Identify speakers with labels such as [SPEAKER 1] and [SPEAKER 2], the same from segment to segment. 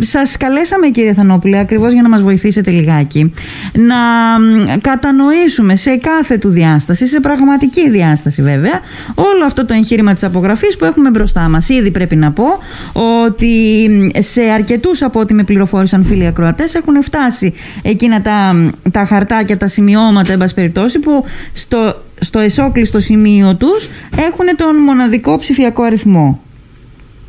[SPEAKER 1] Σας καλέσαμε κύριε Θανόπουλε ακριβώς για να μας βοηθήσετε λιγάκι να κατανοήσουμε σε κάθε του διάσταση, σε πραγματική διάσταση βέβαια, όλο αυτό το εγχείρημα της απογραφής που έχουμε μπροστά μας. Ήδη πρέπει να πω ότι σε αρκετούς από ό,τι με πληροφόρησαν φίλοι ακροατές έχουν φτάσει εκείνα τα, τα χαρτάκια, τα σημειώματα, εν περιπτώσει, που στο, στο εσόκλειστο σημείο τους έχουν τον μοναδικό ψηφιακό αριθμό.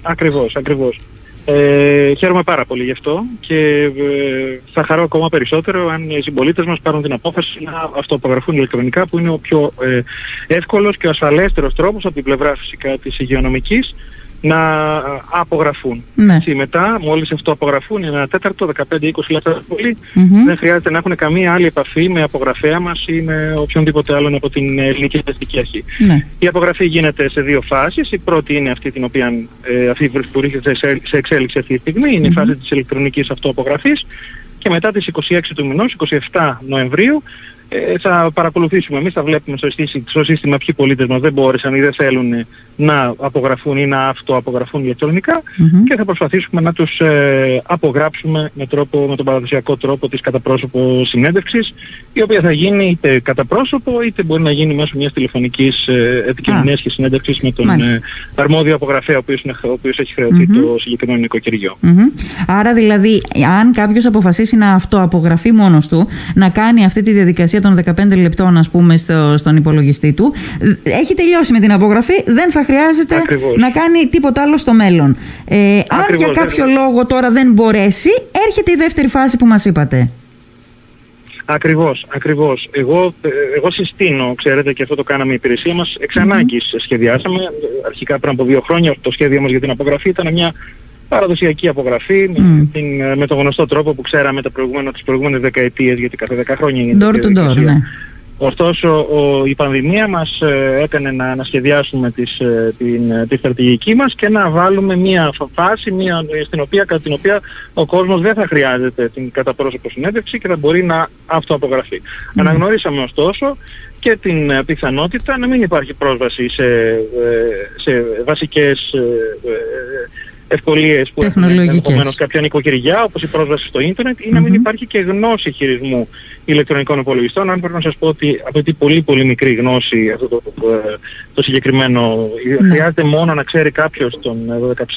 [SPEAKER 2] Ακριβώς, ακριβώς. Ε, χαίρομαι πάρα πολύ γι' αυτό και ε, θα χαρώ ακόμα περισσότερο αν οι συμπολίτες μας πάρουν την απόφαση να αυτοαπογραφούν ηλεκτρονικά που είναι ο πιο ε, εύκολος και ο ασφαλέστερος τρόπος από την πλευρά φυσικά της υγειονομικής να απογραφούν.
[SPEAKER 1] Ναι.
[SPEAKER 2] μετά, μόλις αυτό απογραφούν, ένα τέταρτο, 15-20 λεπτά πολύ, δεν χρειάζεται να έχουν καμία άλλη επαφή με απογραφέα μας ή με οποιονδήποτε άλλον από την ελληνική αστική αρχή.
[SPEAKER 1] Ναι.
[SPEAKER 2] Η απογραφή γίνεται σε δύο φάσεις. Η πρώτη είναι αυτή την οποία ε, αυτή που βρίσκεται σε εξέλιξη αυτή τη στιγμή, είναι η φάση της ηλεκτρονικής αυτοαπογραφής και μετά τις 26 του μηνός, 27 Νοεμβρίου, ε, θα παρακολουθήσουμε. Εμείς θα βλέπουμε στο, στο σύστημα ποιοι πολίτες μας δεν μπόρεσαν ή δεν θέλουν να απογραφούν ή να αυτοαπογραφούν και θα προσπαθήσουμε να τους ε, απογράψουμε με, τρόπο, με τον παραδοσιακό τρόπο της κατά πρόσωπο συνέντευξης η οποία θα γίνει είτε κατά πρόσωπο είτε μπορεί να γίνει μέσω μιας τηλεφωνικής ε, επικοινωνίας και συνέντευξης με τον ε, αρμόδιο απογραφέα ο οποίος, είναι, ο οποίος έχει το συγκεκριμένο νοικοκυριό.
[SPEAKER 1] Άρα δηλαδή αν κάποιος αποφασίσει να αυτοαπογραφεί μόνος του να κάνει αυτή τη διαδικασία των 15 λεπτών ας πούμε στο, στον υπολογιστή του έχει τελειώσει με την απογραφή δεν θα χρειάζεται να κάνει τίποτα άλλο στο μέλλον. Ε, αν για κάποιο λόγο τώρα δεν μπορέσει, έρχεται η δεύτερη φάση που μας είπατε.
[SPEAKER 2] Ακριβώς, ακριβώς. Εγώ, ε, εγώ συστήνω, ξέρετε και αυτό το κάναμε η υπηρεσία μας, εξ ανάγκης σχεδιάσαμε, αρχικά πριν από δύο χρόνια το σχέδιο μας για την απογραφή ήταν μια παραδοσιακή απογραφή με, την, με τον γνωστό τρόπο που ξέραμε τα προηγούμενα, τις προηγούμενες δεκαετίες γιατί κάθε δέκα χρόνια
[SPEAKER 1] γίνεται door to door, ναι.
[SPEAKER 2] Ωστόσο ο, η πανδημία μας ε, έκανε να, να σχεδιάσουμε τις, ε, την, ε, τη στρατηγική μας και να βάλουμε μια φάση μια, στην οποία, κατά την οποία ο κόσμος δεν θα χρειάζεται την καταπρόσωπο συνέντευξη και θα μπορεί να αυτοαπογραφεί. Αναγνωρίσαμε ωστόσο και την πιθανότητα να μην υπάρχει πρόσβαση σε, σε βασικές ευκολίες που έχουν ενδεχομένως κάποια νοικοκυριά, όπως η πρόσβαση στο ίντερνετ, ή να μην υπάρχει και γνώση χειρισμού ηλεκτρονικών υπολογιστών. Αν πρέπει να σας πω ότι απαιτεί πολύ πολύ μικρή γνώση αυτό το, ε, το συγκεκριμένο. Ναι. Χρειάζεται μόνο να ξέρει κάποιος τον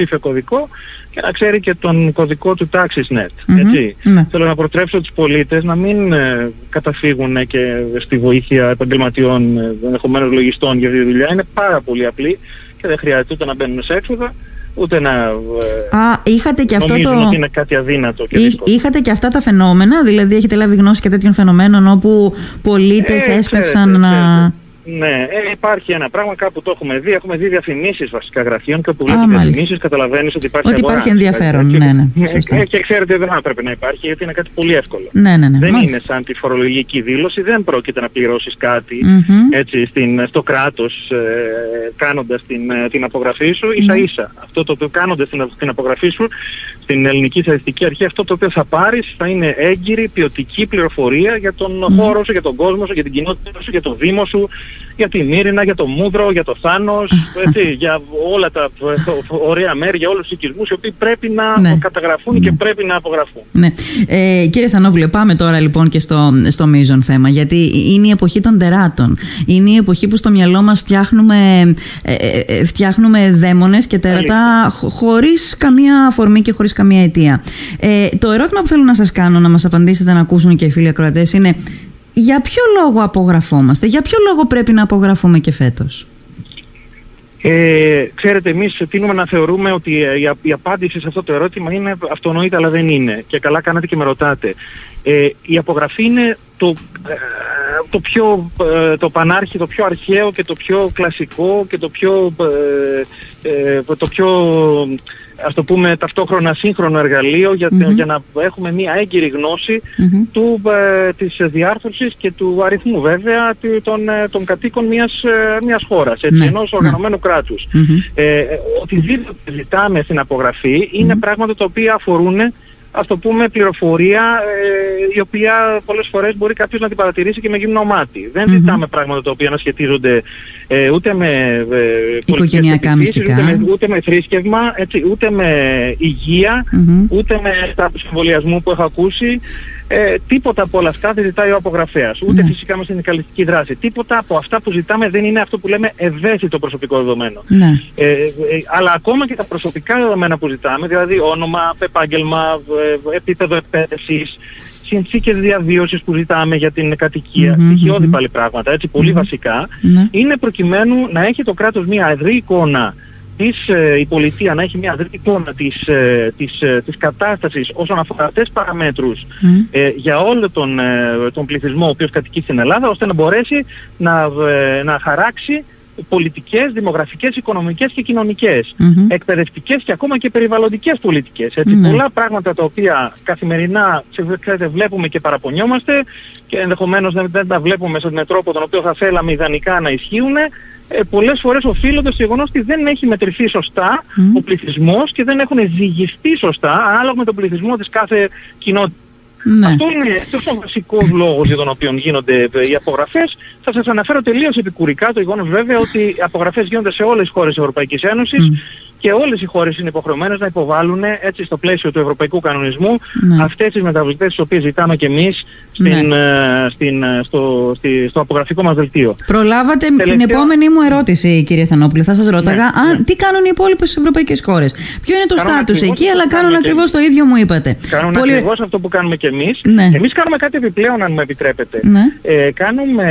[SPEAKER 2] 12 κωδικό και να ξέρει και τον κωδικό του TaxisNet. Έτσι. Ναι. Θέλω να προτρέψω τους πολίτες να μην ε, καταφύγουν και στη βοήθεια επαγγελματιών ε, ενδεχομένως λογιστών για αυτή τη δουλειά. Είναι πάρα πολύ απλή και δεν χρειάζεται ούτε να μπαίνουν σε έξοδα ούτε να
[SPEAKER 1] ε, Α, είχατε και αυτό το...
[SPEAKER 2] ότι είναι κάτι αδύνατο και δύσκολο.
[SPEAKER 1] Είχατε και αυτά τα φαινόμενα, δηλαδή έχετε λάβει γνώση και τέτοιων φαινομένων όπου πολίτες ε, έσπευσαν να...
[SPEAKER 2] Ναι, ε, υπάρχει ένα πράγμα κάπου το έχουμε δει. Έχουμε δει διαφημίσεις βασικά γραφείων και όπου βλέπεις διαφημίσεις καταλαβαίνεις ότι υπάρχει
[SPEAKER 1] Ότι υπάρχει ενδιαφέρον, ναι, ναι.
[SPEAKER 2] Και, και ξέρετε δεν έπρεπε να υπάρχει γιατί είναι κάτι πολύ εύκολο.
[SPEAKER 1] Ναι, ναι, ναι.
[SPEAKER 2] Δεν είναι σαν τη φορολογική δήλωση, δεν πρόκειται να πληρώσεις κάτι έτσι, στην, στο κράτος ε, κάνοντας την, ε, την απογραφή σου ίσα ίσα. Αυτό το οποίο κάνοντας την, την απογραφή σου στην ελληνική στατιστική αρχή αυτό το οποίο θα πάρεις θα είναι έγκυρη ποιοτική πληροφορία για τον χώρο σου, για τον κόσμο σου, για την κοινότητα σου, για το δήμο σου, για τη Μύρινα, για το Μούδρο, για το Θάνος, έτσι, για όλα τα ωραία μέρη, για όλους τους οικισμούς οι οποίοι πρέπει να ναι. καταγραφούν και ναι. πρέπει να απογραφούν.
[SPEAKER 1] Ναι. Ε, κύριε Θανόβουλε, πάμε τώρα λοιπόν και στο, στο μείζον θέμα, γιατί είναι η εποχή των τεράτων. Είναι η εποχή που στο μυαλό μας φτιάχνουμε, ε, ε, ε φτιάχνουμε δαίμονες και τέρατα χωρίς καμία αφορμή και χωρίς καμία αιτία. Ε, το ερώτημα που θέλω να σας κάνω, να μας απαντήσετε, να ακούσουν και οι φίλοι ακροατές, είναι για ποιο λόγο απογραφόμαστε, για ποιο λόγο πρέπει να απογραφούμε και φέτος;
[SPEAKER 2] Ε, ξέρετε, εμείς τείνουμε να θεωρούμε ότι ε, η, η απάντηση σε αυτό το ερώτημα είναι αυτονοήτα, αλλά δεν είναι. Και καλά κάνατε και με ρωτάτε. Ε, η απογραφή είναι το, ε, το πιο ε, το πανάρχη, το πιο αρχαίο και το πιο κλασικό και το πιο, το πιο ας το πούμε ταυτόχρονα σύγχρονο εργαλείο για, για να έχουμε μια έγκυρη γνώση του, ε, της διάρθρωσης και του αριθμού βέβαια των, ε, των κατοίκων μιας, ε, μιας χώρας, έτσι, ναι, ενός ναι. οργανωμένου κράτους. Ε, οτιδήποτε ζητάμε στην απογραφή είναι πράγματα τα οποία αφορούν ας το πούμε, πληροφορία ε, η οποία πολλές φορές μπορεί κάποιος να την παρατηρήσει και με γυμνό μάτι. Δεν ζητάμε πράγματα τα οποία να σχετίζονται ε, ούτε με ε,
[SPEAKER 1] οικογενειακά μυστικά,
[SPEAKER 2] ούτε με, ούτε με θρήσκευμα, έτσι, ούτε με υγεια ούτε με τα συμβολιασμού που έχω ακούσει. Ε, τίποτα από όλα αυτά δεν ζητάει ο απογραφέας. Ούτε
[SPEAKER 1] Ναι.
[SPEAKER 2] φυσικά με συνδικαλιστική δράση. Τίποτα από αυτά που ζητάμε δεν είναι αυτό που λέμε ευαίσθητο προσωπικό δεδομένο.
[SPEAKER 1] Ναι.
[SPEAKER 2] Ε, ε, αλλά ακόμα και τα προσωπικά δεδομένα που ζητάμε, δηλαδή όνομα, επάγγελμα, ε, επίπεδο εκπαίδευσης, συνθήκες διαβίωσης που ζητάμε για την κατοικία,
[SPEAKER 1] Μμμ,
[SPEAKER 2] στοιχειώδη
[SPEAKER 1] μμμ.
[SPEAKER 2] πάλι πράγματα, έτσι, πολύ βασικά,
[SPEAKER 1] Ναι.
[SPEAKER 2] είναι προκειμένου να έχει το κράτος μια ευρύ εικόνα της, ε, η πολιτεία να έχει μια ευρύ εικόνα της, ε, της, ε, της κατάστασης όσον αφορά αυτές τις παραμέτρους
[SPEAKER 1] Μμ.
[SPEAKER 2] ε, για όλο τον, ε, τον πληθυσμό ο οποίος κατοικεί στην Ελλάδα ώστε να μπορέσει να, ε, να χαράξει πολιτικές, δημογραφικές, οικονομικές και κοινωνικές,
[SPEAKER 1] Μμμ.
[SPEAKER 2] εκπαιδευτικές και ακόμα και περιβαλλοντικές πολιτικές. Έτσι,
[SPEAKER 1] Ναι.
[SPEAKER 2] Πολλά πράγματα τα οποία καθημερινά ξε- ξέρετε, βλέπουμε και παραπονιόμαστε και ενδεχομένως δεν, δεν τα βλέπουμε με τρόπο τον οποίο θα θέλαμε ιδανικά να ισχύουν, ε, πολλές φορές οφείλονται στο γεγονός ότι δεν έχει μετρηθεί σωστά
[SPEAKER 1] Μμ.
[SPEAKER 2] ο πληθυσμός και δεν έχουν ζυγιστεί σωστά ανάλογα με τον πληθυσμό της κάθε κοινότητας.
[SPEAKER 1] Ναι.
[SPEAKER 2] Αυτό είναι αυτός ο βασικός λόγος για τον οποίο γίνονται ε, οι απογραφές. Θα σας αναφέρω τελείως επικουρικά το γεγονός βέβαια ότι οι απογραφές γίνονται σε όλες τις χώρες της Ευρωπαϊκής Ένωσης
[SPEAKER 1] Μμ.
[SPEAKER 2] Και όλες οι χώρες είναι υποχρεωμένες να υποβάλουν έτσι στο πλαίσιο του ευρωπαϊκού κανονισμού
[SPEAKER 1] Ναι.
[SPEAKER 2] αυτές τις μεταβλητές τις οποίες ζητάμε και εμείς στην, ε, στην, ε, στο, στη- στο απογραφικό μας δελτίο.
[SPEAKER 1] Προλάβατε την
[SPEAKER 2] Τελευταίο-
[SPEAKER 1] επόμενη μου ερώτηση, κύριε Θανόπουλε. Θα σας ρώταγα
[SPEAKER 2] Ναι,
[SPEAKER 1] αν, τι κάνουν οι υπόλοιπες ευρωπαϊκές χώρες; Ποιο είναι το
[SPEAKER 2] Κάνουν
[SPEAKER 1] στάτους
[SPEAKER 2] ακριβώς
[SPEAKER 1] εκεί,
[SPEAKER 2] αυτό
[SPEAKER 1] αλλά
[SPEAKER 2] που
[SPEAKER 1] κάνουν
[SPEAKER 2] κάνουμε και
[SPEAKER 1] ακριβώς το ίδιο μου είπατε.
[SPEAKER 2] Κάνουν
[SPEAKER 1] Πολύ-
[SPEAKER 2] ακριβώς αυτό που κάνουμε και εμείς.
[SPEAKER 1] Ναι.
[SPEAKER 2] Εμείς κάνουμε κάτι επιπλέον αν μου επιτρέπετε.
[SPEAKER 1] Ναι.
[SPEAKER 2] Ε, κάνουμε,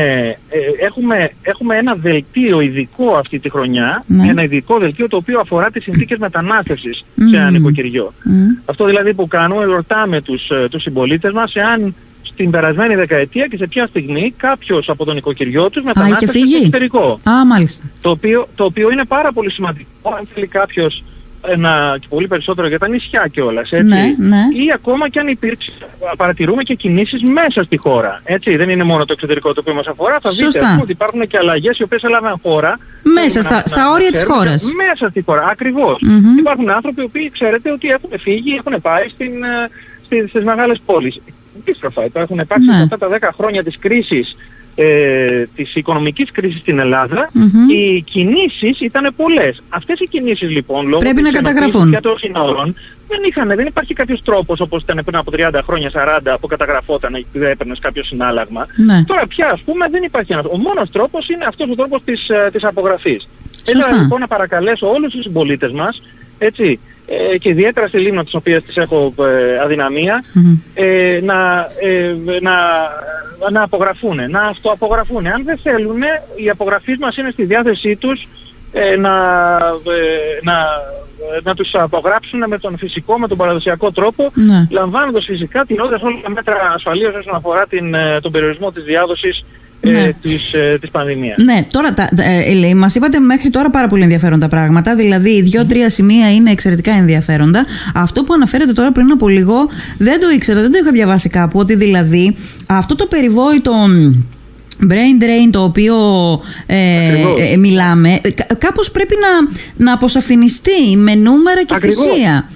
[SPEAKER 2] ε, έχουμε, έχουμε ένα δελτίο ειδικό αυτή τη χρονιά,
[SPEAKER 1] Ναι.
[SPEAKER 2] ένα ειδικό δελτίο το οποίο αφορά τις συνθήκες μετανάστευσης
[SPEAKER 1] Μμμ.
[SPEAKER 2] σε ένα νοικοκυριό.
[SPEAKER 1] Μμ.
[SPEAKER 2] Αυτό δηλαδή που κάνουμε, ρωτάμε τους, ε, τους συμπολίτες μας εάν στην περασμένη δεκαετία και σε ποια στιγμή κάποιος από το νοικοκυριό τους μετανάστευσε
[SPEAKER 1] φύγει;
[SPEAKER 2] στο εξωτερικό.
[SPEAKER 1] Α, μάλιστα.
[SPEAKER 2] Το οποίο, το οποίο είναι πάρα πολύ σημαντικό αν θέλει κάποιος ένα, και πολύ περισσότερο για τα νησιά κιόλας, έτσι.
[SPEAKER 1] Ναι, ναι.
[SPEAKER 2] Ή ακόμα και αν υπήρξε, παρατηρούμε και κινήσεις μέσα στη χώρα. Έτσι, δεν είναι μόνο το εξωτερικό το οποίο μας αφορά. Θα δείτε
[SPEAKER 1] Σωστά.
[SPEAKER 2] ας πούμε, ότι υπάρχουν και αλλαγές οι οποίες έλαβαν χώρα.
[SPEAKER 1] Μέσα
[SPEAKER 2] Θέλουμε
[SPEAKER 1] στα- στα όρια της
[SPEAKER 2] ξέρουμε,
[SPEAKER 1] χώρας.
[SPEAKER 2] Μέσα στη χώρα, ακριβώς.
[SPEAKER 1] Μμμ.
[SPEAKER 2] Υπάρχουν άνθρωποι οι οποίοι ξέρετε ότι έχουν φύγει, έχουν πάει στην, ε, στις, στις μεγάλες πόλεις. Αντίστροφα, υπάρχουν υπάρξει
[SPEAKER 1] Ναι.
[SPEAKER 2] αυτά τα 10 χρόνια της κρίσης ε, της οικονομικής κρίσης στην Ελλάδα,
[SPEAKER 1] Μμμ.
[SPEAKER 2] οι κινήσεις ήταν πολλές. Αυτές οι κινήσεις λοιπόν λόγω
[SPEAKER 1] Πρέπει
[SPEAKER 2] της
[SPEAKER 1] να
[SPEAKER 2] ενοποίησης
[SPEAKER 1] καταγραφούν.
[SPEAKER 2] και των συνόρων δεν, είχαν, δεν υπάρχει κάποιος τρόπος όπως ήταν πριν από 30 χρόνια, 40 που καταγραφόταν ή έπαιρνες κάποιο συνάλλαγμα.
[SPEAKER 1] Ναι.
[SPEAKER 2] Τώρα πια ας πούμε δεν υπάρχει ένας. Ο μόνος τρόπος είναι αυτός ο τρόπος της, ε, της απογραφής.
[SPEAKER 1] Σωστά.
[SPEAKER 2] Ήθελα λοιπόν να παρακαλέσω όλους τους συμπολίτες μας, έτσι, ε, και ιδιαίτερα στη Λίμνο τις οποίες τις έχω ε, αδυναμία,
[SPEAKER 1] Μμμ.
[SPEAKER 2] ε, να, ε, να, να απογραφούν, να αυτοαπογραφούν. Αν δεν θέλουν, οι απογραφείς μας είναι στη διάθεσή τους ε, να, ε, να, να τους απογράψουν με τον φυσικό, με τον παραδοσιακό τρόπο,
[SPEAKER 1] Ναι.
[SPEAKER 2] λαμβάνοντας φυσικά την όλα όλα τα μέτρα ασφαλείας όσον αφορά την, ε, τον περιορισμό της διάδοσης ε,
[SPEAKER 1] Ναι.
[SPEAKER 2] της, ε, της πανδημίας.
[SPEAKER 1] Ναι, τώρα τα, τα, ε, μας είπατε μέχρι τώρα πάρα πολύ ενδιαφέροντα πράγματα. Δηλαδή, δύο-τρία σημεία είναι εξαιρετικά ενδιαφέροντα. Αυτό που αναφέρετε τώρα πριν από λίγο δεν το ήξερα, δεν το είχα διαβάσει κάπου. Ότι δηλαδή αυτό το περιβόητο μ, brain drain το οποίο ε,
[SPEAKER 2] Ακριβώς.
[SPEAKER 1] ε, μιλάμε, ε, κα- κάπως πρέπει να, να αποσαφινιστεί με νούμερα και
[SPEAKER 2] Ακριβώς.
[SPEAKER 1] στοιχεία.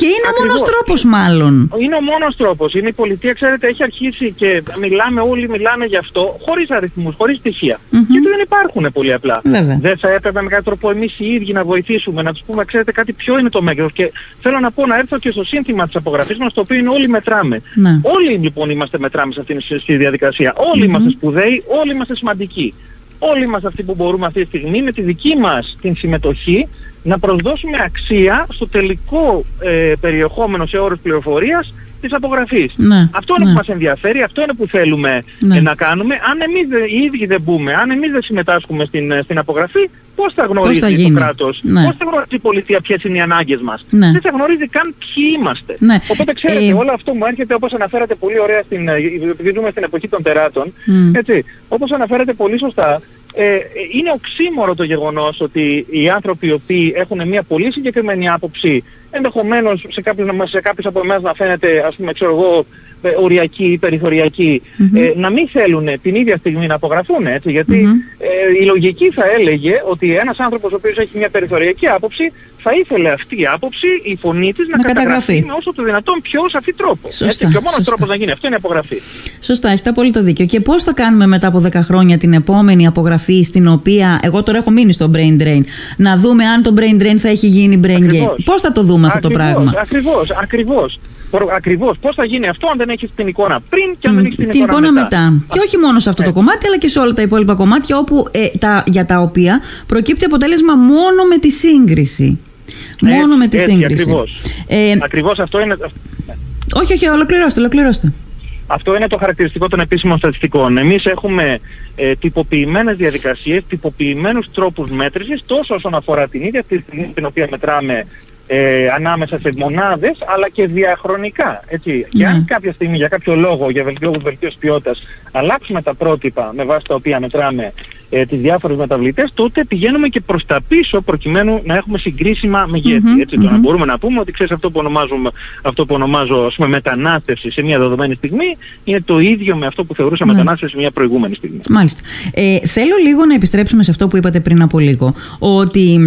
[SPEAKER 1] Και είναι ο μόνος
[SPEAKER 2] Ακριβώς.
[SPEAKER 1] τρόπος μάλλον.
[SPEAKER 2] Είναι ο μόνος τρόπος. Είναι η πολιτεία, ξέρετε, έχει αρχίσει και μιλάμε όλοι, μιλάμε γι' αυτό, χωρίς αριθμούς, χωρίς στοιχεία.
[SPEAKER 1] Μμμ.
[SPEAKER 2] Γιατί δεν υπάρχουν πολύ απλά.
[SPEAKER 1] Βέβαια.
[SPEAKER 2] Δεν θα έπρεπε με κάποιο τρόπο εμείς οι ίδιοι να βοηθήσουμε, να τους πούμε, ξέρετε κάτι, ποιο είναι το μέγεθος. Και θέλω να πω να έρθω και στο σύνθημα της απογραφής μας, το οποίο είναι όλοι μετράμε.
[SPEAKER 1] Ναι.
[SPEAKER 2] Όλοι λοιπόν είμαστε μετράμε σε αυτήν στη διαδικασία. Όλοι
[SPEAKER 1] Μμμ.
[SPEAKER 2] είμαστε σπουδαίοι, όλοι είμαστε σημαντικοί. Όλοι είμαστε αυτοί που μπορούμε αυτή τη στιγμή με τη δική μας την συμμετοχή να προσδώσουμε αξία στο τελικό ε, περιεχόμενο σε όρους πληροφορίας της απογραφής.
[SPEAKER 1] Ναι,
[SPEAKER 2] Αυτό είναι
[SPEAKER 1] ναι.
[SPEAKER 2] που μας ενδιαφέρει, αυτό είναι που θέλουμε
[SPEAKER 1] Ναι.
[SPEAKER 2] ε, να κάνουμε. Αν εμείς δεν- οι ίδιοι δεν μπούμε, αν εμείς δεν συμμετάσχουμε στην, ε, στην απογραφή, πώς θα γνωρίζει
[SPEAKER 1] θα
[SPEAKER 2] το
[SPEAKER 1] γίνει.
[SPEAKER 2] κράτος,
[SPEAKER 1] Ναι.
[SPEAKER 2] πώς θα γνωρίζει η πολιτεία ποιες είναι οι ανάγκες μας.
[SPEAKER 1] Ναι.
[SPEAKER 2] Δεν θα γνωρίζει καν ποιοι είμαστε.
[SPEAKER 1] Ναι.
[SPEAKER 2] Οπότε ξέρετε,
[SPEAKER 1] Ε,
[SPEAKER 2] όλο αυτό μου έρχεται όπως αναφέρατε πολύ ωραία στην, ε, επειδή ζούμε στην εποχή των τεράτων,
[SPEAKER 1] Μμ.
[SPEAKER 2] έτσι, όπως αναφέρατε πολύ σωστά, ε, ε, είναι οξύμορο το γεγονός ότι οι άνθρωποι οι οποίοι έχουν μια πολύ συγκεκριμένη άποψη, ενδεχομένως σε κάποιους, σε κάποιους από εμάς να φαίνεται, ας πούμε, ξέρω εγώ, ε, οριακοί ή περιθωριακοί ε, να μην θέλουν την ίδια στιγμή να απογραφούν έτσι γιατί ε, η λογική θα έλεγε ότι ένας άνθρωπος ο οποίος έχει μια περιθωριακή άποψη θα ήθελε αυτή η άποψη, η φωνή της να, να καταγραφεί με όσο το δυνατόν πιο σαφή τρόπο. Σωστά, έτσι, και ο μόνος τρόπος να γίνει αυτό είναι η απογραφή.
[SPEAKER 1] Σωστά, έχετε απόλυτο δίκιο. Και πώς θα κάνουμε μετά από 10 χρόνια την επόμενη απογραφή στην οποία εγώ τώρα έχω μείνει στο brain drain να δούμε αν το brain drain θα έχει γίνει brain gain. Πώς θα το δούμε αυτό το πράγμα.
[SPEAKER 2] Ακριβώς, ακριβώς. Ακριβώς. Πώς θα γίνει αυτό αν δεν έχεις την εικόνα πριν και αν δεν έχεις την, την εικόνα,
[SPEAKER 1] μετά. Και όχι μόνο σε αυτό το κομμάτι, αλλά και σε όλα τα υπόλοιπα κομμάτια όπου, ε, τα, για τα οποία προκύπτει αποτέλεσμα μόνο με τη σύγκριση. Μόνο με τη
[SPEAKER 2] έτσι,
[SPEAKER 1] σύγκριση.
[SPEAKER 2] Ακριβώς. Ε, ακριβώς αυτό είναι...
[SPEAKER 1] Όχι, όχι, ολοκληρώστε, ολοκληρώστε.
[SPEAKER 2] Αυτό είναι το χαρακτηριστικό των επίσημων στατιστικών. Εμείς έχουμε ε, τυποποιημένες διαδικασίες, τυποποιημένους τρόπους μέτρησης, τόσο όσον αφορά την ίδια τη στιγμή την οποία μετράμε ε, ανάμεσα σε μονάδες αλλά και διαχρονικά. Έτσι. Και αν ναι. κάποια στιγμή για κάποιο λόγο, για βελτίωση, βελτίωση ποιότητας, αλλάξουμε τα πρότυπα με βάση τα οποία μετράμε ε, τις διάφορες μεταβλητές, τότε πηγαίνουμε και προς τα πίσω προκειμένου να έχουμε συγκρίσιμα μεγέθη. έτσι, το να μπορούμε να πούμε ότι ξέρεις αυτό που, ονομάζουμε, αυτό που ονομάζω ας πούμε, μετανάστευση σε μια δεδομένη στιγμή είναι το ίδιο με αυτό που θεωρούσα ναι. μετανάστευση σε μια προηγούμενη στιγμή.
[SPEAKER 1] Μάλιστα. Ε, θέλω λίγο να επιστρέψουμε σε αυτό που είπατε πριν από λίγο, ότι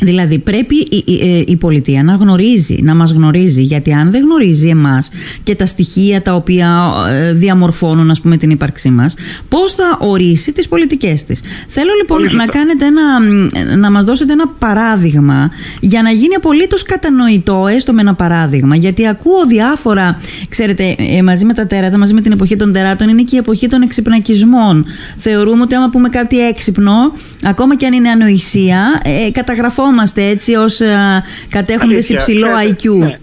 [SPEAKER 1] Δηλαδή πρέπει η, η, πολιτεία να γνωρίζει, να μας γνωρίζει γιατί αν δεν γνωρίζει εμάς και τα στοιχεία τα οποία ε, διαμορφώνουν ας πούμε την ύπαρξή μας πώς θα ορίσει τις πολιτικές της. Θέλω λοιπόν να, κάνετε ένα, να μας δώσετε ένα παράδειγμα για να γίνει απολύτως κατανοητό έστω με ένα παράδειγμα γιατί ακούω διάφορα, ξέρετε ε, μαζί με τα τέρατα, μαζί με την εποχή των τεράτων είναι και η εποχή των εξυπνακισμών. Θεωρούμε ότι άμα πούμε κάτι έξυπνο ακόμα και αν είναι ανοησία ε, καταγραφόμαστε έτσι ως ε, κατέχοντες υψηλό IQ. Ναι.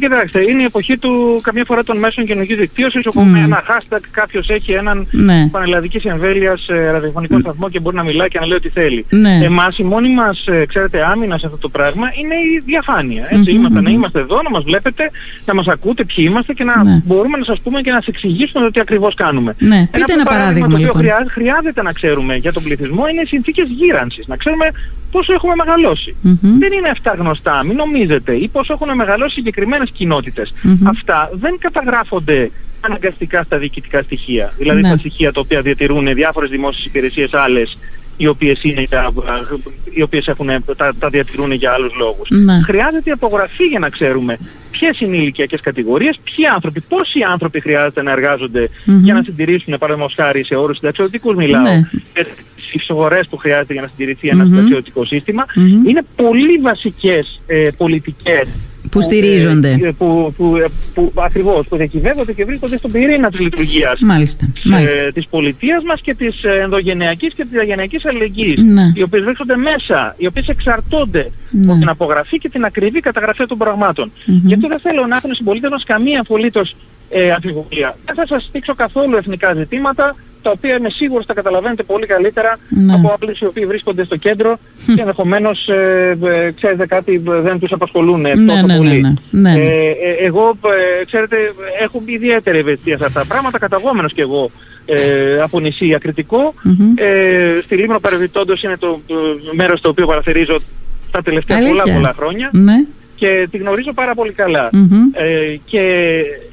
[SPEAKER 2] Κοιτάξτε, είναι η εποχή του καμιά φορά των μέσων κοινωνικής δικτύωσης όπου με ένα hashtag κάποιος έχει έναν ναι. πανελλαδικής εμβέλειας σε ραδιοφωνικό mm. σταθμό και μπορεί να μιλάει και να λέει ό,τι θέλει. Ναι. Εμάς η μόνη μας, ε, ξέρετε, άμυνα σε αυτό το πράγμα είναι η διαφάνεια. Έτσι, είμαστε, να είμαστε εδώ, να μας βλέπετε, να μας ακούτε ποιοι είμαστε και να ναι. μπορούμε να σας πούμε και να σας εξηγήσουμε το τι ακριβώς κάνουμε.
[SPEAKER 1] Ναι. Ένα, ένα παράδειγμα, το οποίο
[SPEAKER 2] λοιπόν. χρειάζεται να ξέρουμε για τον πληθυσμό είναι οι συνθήκες γύρανσης. Να ξέρουμε πόσο έχουμε Δεν είναι αυτά γνωστά, μην νομίζετε, ή πόσο έχουν μεγαλώσει συγκεκριμένες Αυτά δεν καταγράφονται αναγκαστικά στα διοικητικά στοιχεία. Δηλαδή ναι. τα στοιχεία τα οποία διατηρούν διάφορες δημόσιες υπηρεσίες άλλες οι οποίες, είναι, οι οποίες έχουν, τα, τα διατηρούν για άλλους λόγους. Ναι. Χρειάζεται η απογραφή για να ξέρουμε ποιες είναι οι ηλικιακές κατηγορίες, ποιοι άνθρωποι, πόσοι άνθρωποι χρειάζεται να εργαζονται για να συντηρήσουν, παραδείγματος χάρη σε όρους συνταξιωτικούς μιλάω, ναι. και τις εισαγορές που χρειάζεται για να συντηρηθεί ένα συνταξιωτικό σύστημα. Είναι πολύ βασικές ε, πολιτικές
[SPEAKER 1] που στηρίζονται.
[SPEAKER 2] Ε, που, που, ε, που, ακριβώς, που διακυβεύονται και βρίσκονται στον πυρήνα της λειτουργίας
[SPEAKER 1] μάλιστα,
[SPEAKER 2] ε, της πολιτείας μας και της ενδογενειακής και της διαγενειακής αλληλεγγύης. Ναι. Οι οποίες βρίσκονται μέσα, οι οποίες εξαρτώνται ναι. από την απογραφή και την ακριβή καταγραφή των πραγμάτων. Mm-hmm. Γι' αυτό δεν θέλω να έχουν οι συμπολίτες μας καμία απολύτως ε, αμφιβολία. Δεν θα σας δείξω καθόλου εθνικά ζητήματα, τα οποία είμαι σίγουρος θα καταλαβαίνετε πολύ καλύτερα ναι. από άλλους οι οποίοι βρίσκονται στο κέντρο και ενδεχομένως, ε, ε, ξέρετε κάτι, δεν τους απασχολούν ε, ναι, τόσο ναι, πολύ. Ναι, ε, ε, εγώ, ε, ξέρετε, έχω ιδιαίτερη ευαισθησία σε αυτά τα πράγματα, καταγόμενος κι εγώ ε, από νησί ακριτικό. Ε, στη Λίμνο παρεμπιπτόντως είναι το, το μέρος το οποίο παραθερίζω τα τελευταία πολλά πολλά χρόνια. Ναι και τη γνωρίζω πάρα πολύ Ε, και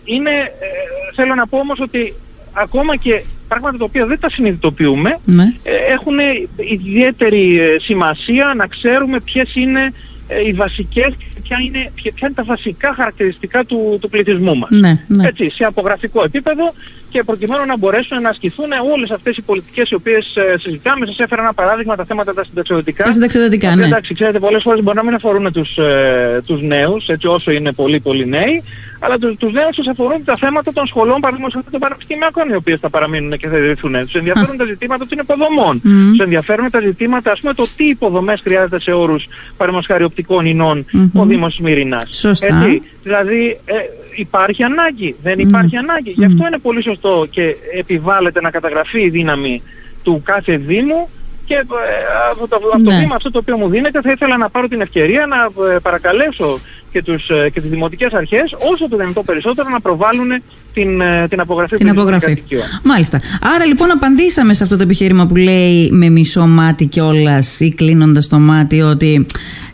[SPEAKER 2] είναι, ε, θέλω να πω όμως ότι ακόμα και πράγματα τα οποία δεν τα συνειδητοποιούμε ναι. ε, έχουν ιδιαίτερη ε, σημασία να ξέρουμε ποιες είναι οι βασικές ποια είναι, ποια είναι τα βασικά χαρακτηριστικά του, του πληθυσμού μας.
[SPEAKER 1] Ναι, ναι.
[SPEAKER 2] Έτσι, σε απογραφικό επίπεδο και προκειμένου να μπορέσουν να ασκηθούν όλες αυτές οι πολιτικές οι οποίες ε, συζητάμε. Σας έφερα ένα παράδειγμα τα θέματα τα συνταξιοδοτικά.
[SPEAKER 1] Τα συνταξιοδοτικά, ναι.
[SPEAKER 2] Εντάξει, ξέρετε, πολλές φορές μπορεί να μην αφορούν τους, ε, τους νέους, έτσι όσο είναι πολύ πολύ νέοι, αλλά τους, τους νέους τους αφορούν τα θέματα των σχολών, παραδείγματος των πανεπιστημιακών, οι οποίες θα παραμείνουν και θα ιδρυθούν. Τους ενδιαφέρουν τα ζητήματα των υποδομών. Mm. Τους ενδιαφέρουν τα ζητήματα, ας πούμε, το τι υποδομές χρειάζεται σε όρους, παραδείγματος χάρη οπτικών ινών, mm-hmm. ο Δήμος Μυρινάς.
[SPEAKER 1] Σωστά.
[SPEAKER 2] Έτσι, δηλαδή, ε, υπάρχει ανάγκη, δεν υπάρχει mm. ανάγκη. Γι' αυτό είναι πολύ σωστό και επιβάλλεται να καταγραφεί η δύναμη του κάθε Δήμου και ε, από το, από το ναι. βήμα αυτό το οποίο μου δίνεται θα ήθελα να πάρω την ευκαιρία να ε, παρακαλέσω και, τους, ε, και τις δημοτικές αρχές όσο το δυνατό περισσότερο να προβάλλουν την, την απογραφή
[SPEAKER 1] την απογραφή. Μάλιστα. Άρα λοιπόν απαντήσαμε σε αυτό το επιχείρημα που λέει με μισό μάτι κιόλας ή κλείνοντας το μάτι ότι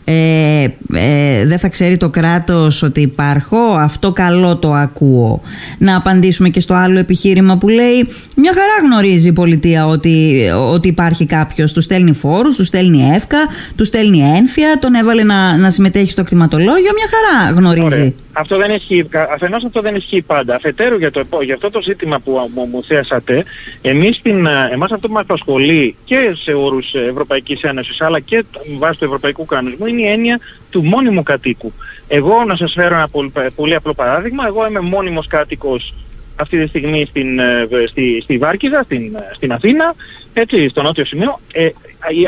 [SPEAKER 1] ε, ε, δεν θα ξέρει το κράτος ότι υπάρχω, αυτό καλό το ακούω. Να απαντήσουμε και στο άλλο επιχείρημα που λέει μια χαρά γνωρίζει η πολιτεία ότι, ότι υπάρχει κάποιος, τους στέλνει φόρους, τους στέλνει εύκα, τους στέλνει ένφια, τον έβαλε να, να συμμετέχει στο κτηματολόγιο, μια χαρά γνωρίζει.
[SPEAKER 2] Αυτό δεν ισχύει, αφενός αυτό δεν ισχύει πάντα. Αφετέρου για, το, για αυτό το ζήτημα που μου, μου θέσατε, εμείς την, εμάς αυτό που μας απασχολεί και σε όρους Ευρωπαϊκής Ένωσης αλλά και βάσει του Ευρωπαϊκού Κανονισμού είναι η έννοια του μόνιμου κατοίκου. Εγώ να σας φέρω ένα πολύ, πολύ απλό παράδειγμα. Εγώ είμαι μόνιμος κάτοικος αυτή τη στιγμή στην, ε, στη, στη Βάρκιζα, στην, στην Αθήνα, έτσι, στο νότιο σημείο. Ε,